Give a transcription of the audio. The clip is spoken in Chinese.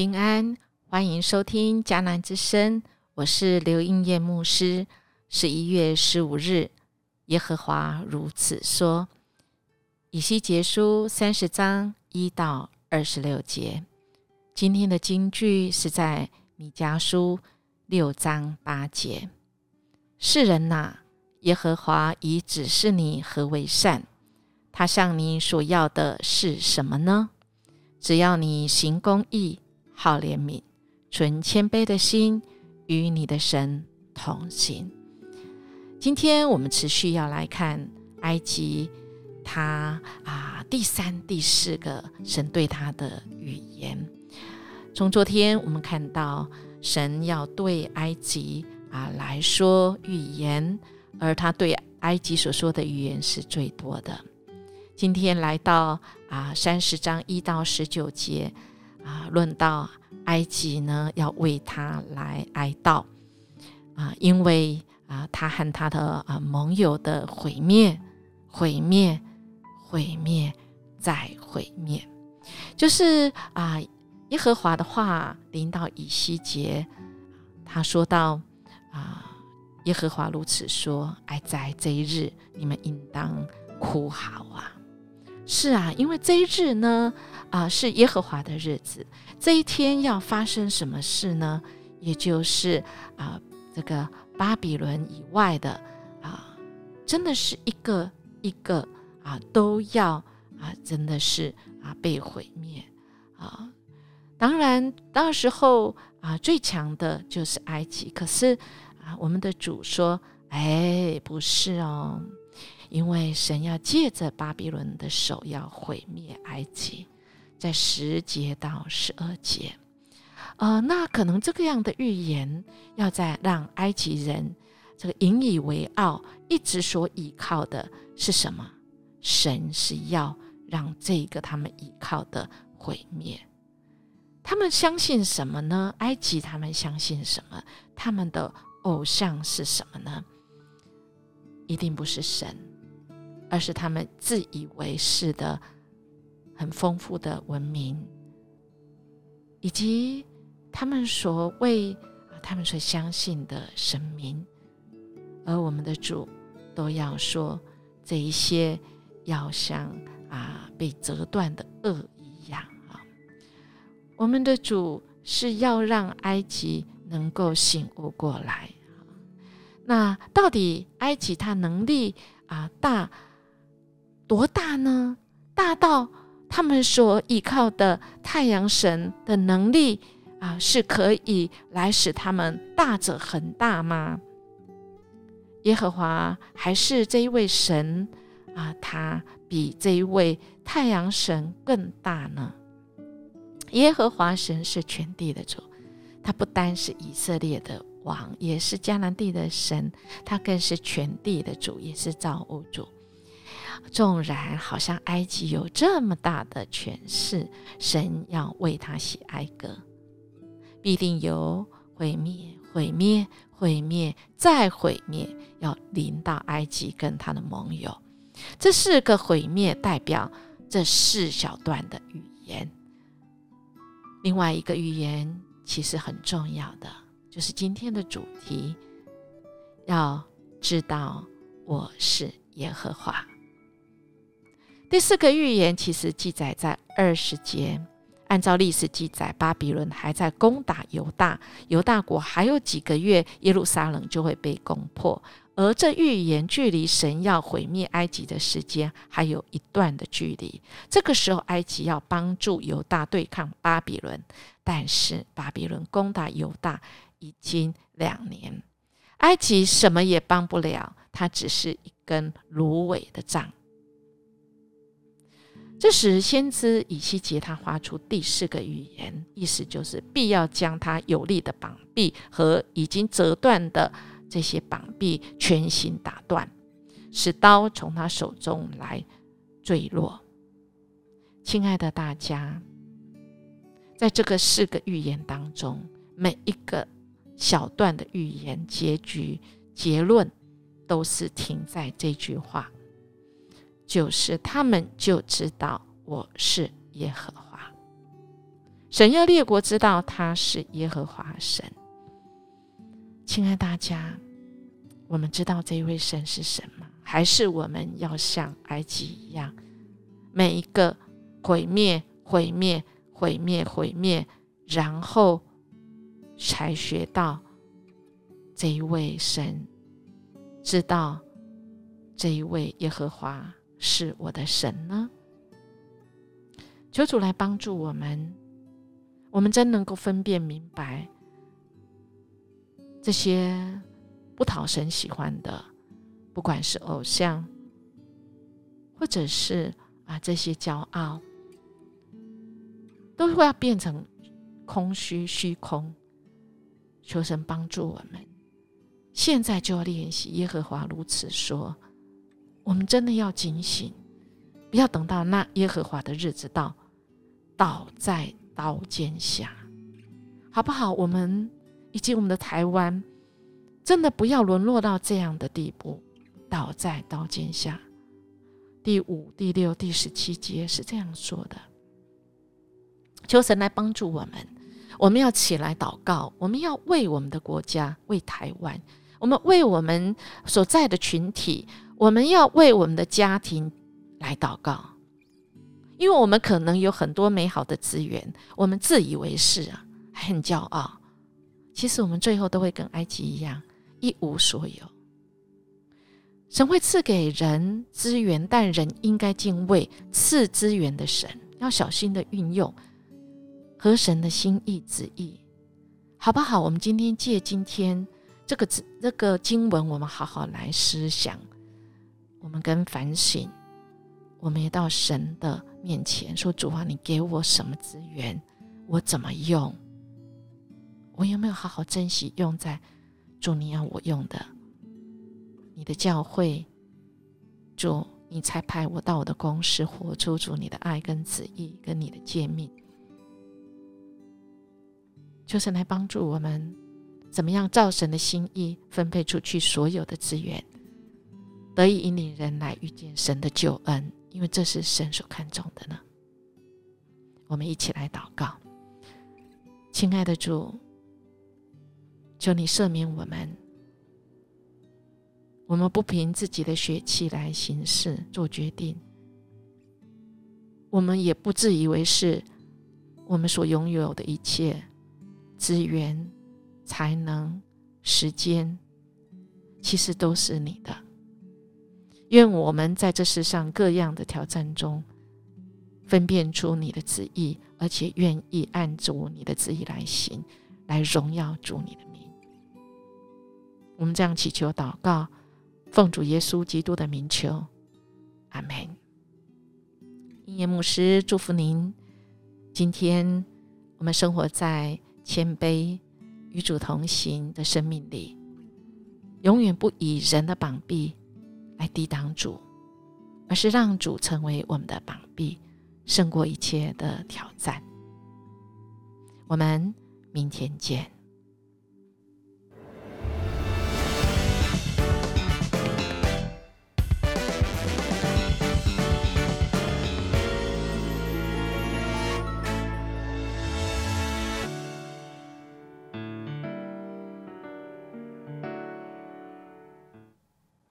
平安，欢迎收听迦南之声，我是刘英燕牧师。十一月十五日，耶和华如此说：以西结书三十章一到二十六节。今天的金句是在米迦书六章八节。世人呐，耶和华已指示你何为善，他向你所要的是什么呢？只要你行公义。好怜悯，存谦卑的心，与你的神同行。今天我们持续要来看埃及，他啊第三、第四个神对他的语言。从昨天我们看到神要对埃及啊来说预言，而他对埃及所说的语言是最多的。今天来到啊三十章一到十九节。啊，论到埃及呢，要为他来哀悼啊，因为啊，他和他的啊盟友的毁灭、毁灭、毁灭再毁灭，就是啊，耶和华的话临到以西结，他说到啊，耶和华如此说：哀在这一日，你们应当哭嚎啊！是啊，因为这一日呢。啊，是耶和华的日子。这一天要发生什么事呢？也就是啊，这个巴比伦以外的啊，真的是一个一个啊，都要啊，真的是啊，被毁灭啊。当然，到时候啊，最强的就是埃及。可是啊，我们的主说：“哎，不是哦，因为神要借着巴比伦的手要毁灭埃及。”在十节到十二节，呃，那可能这个样的预言，要在让埃及人这个引以为傲，一直所依靠的是什么？神是要让这个他们依靠的毁灭。他们相信什么呢？埃及他们相信什么？他们的偶像是什么呢？一定不是神，而是他们自以为是的。很丰富的文明，以及他们所谓，他们所相信的神明，而我们的主都要说这一些，要像啊被折断的恶一样啊。我们的主是要让埃及能够醒悟过来那到底埃及它能力啊大多大呢？大到？他们所依靠的太阳神的能力啊，是可以来使他们大者很大吗？耶和华还是这一位神啊，他比这一位太阳神更大呢？耶和华神是全地的主，他不单是以色列的王，也是迦南地的神，他更是全地的主，也是造物主。纵然好像埃及有这么大的权势，神要为他写哀歌，必定有毁灭、毁灭、毁灭再毁灭，要临到埃及跟他的盟友。这四个毁灭代表这四小段的语言。另外一个预言其实很重要的，就是今天的主题，要知道我是耶和华。第四个预言其实记载在二十节。按照历史记载，巴比伦还在攻打犹大，犹大国还有几个月，耶路撒冷就会被攻破。而这预言距离神要毁灭埃及的时间还有一段的距离。这个时候，埃及要帮助犹大对抗巴比伦，但是巴比伦攻打犹大已经两年，埃及什么也帮不了，它只是一根芦苇的杖。这时，先知以西结他发出第四个预言，意思就是必要将他有力的膀臂和已经折断的这些膀臂全行打断，使刀从他手中来坠落。亲爱的大家，在这个四个预言当中，每一个小段的预言结局结论都是停在这句话。就是他们就知道我是耶和华，神要列国知道他是耶和华神。亲爱大家，我们知道这一位神是什么？还是我们要像埃及一样，每一个毁灭、毁灭、毁灭、毁灭，然后才学到这一位神，知道这一位耶和华是我的神呢？求主来帮助我们，我们真能够分辨明白这些不讨神喜欢的。不管是偶像，或者是啊这些骄傲，都会要变成空虚虚空。求神帮助我们，现在就要练习。耶和华如此说，我们真的要警醒，不要等到那耶和华的日子到，倒在刀尖下，好不好？我们以及我们的台湾，真的不要沦落到这样的地步。倒在刀尖下。第五、第六、第十七节是这样说的：求神来帮助我们，我们要起来祷告，我们要为我们的国家、为台湾，我们为我们所在的群体，我们要为我们的家庭来祷告，因为我们可能有很多美好的资源，我们自以为是啊，很骄傲，其实我们最后都会跟埃及一样，一无所有。神会赐给人资源，但人应该敬畏赐资源的神，要小心的运用和神的心意旨意，好不好？我们今天借今天这个字这个经文，我们好好来思想，我们跟反省，我们也到神的面前说：主啊，你给我什么资源？我怎么用？我有没有好好珍惜用在主你要我用的？你的教会，主，你才派我到我的公司，活出主你的爱跟旨意，跟你的诫命，就是来帮助我们，怎么样照神的心意分配出去所有的资源，得以引领人来遇见神的救恩，因为这是神所看重的呢。我们一起来祷告，亲爱的主，求你赦免我们。我们不凭自己的血气来行事做决定，我们也不自以为是。我们所拥有的一切资源、才能、时间，其实都是你的。愿我们在这世上各样的挑战中，分辨出你的旨意，而且愿意按着你的旨意来行，来荣耀主你的名。我们这样祈求祷告。奉主耶稣基督的名求，阿门。音乐牧师祝福您。今天我们生活在谦卑、与主同行的生命里，永远不以人的膀臂来抵挡主，而是让主成为我们的膀臂，胜过一切的挑战。我们明天见。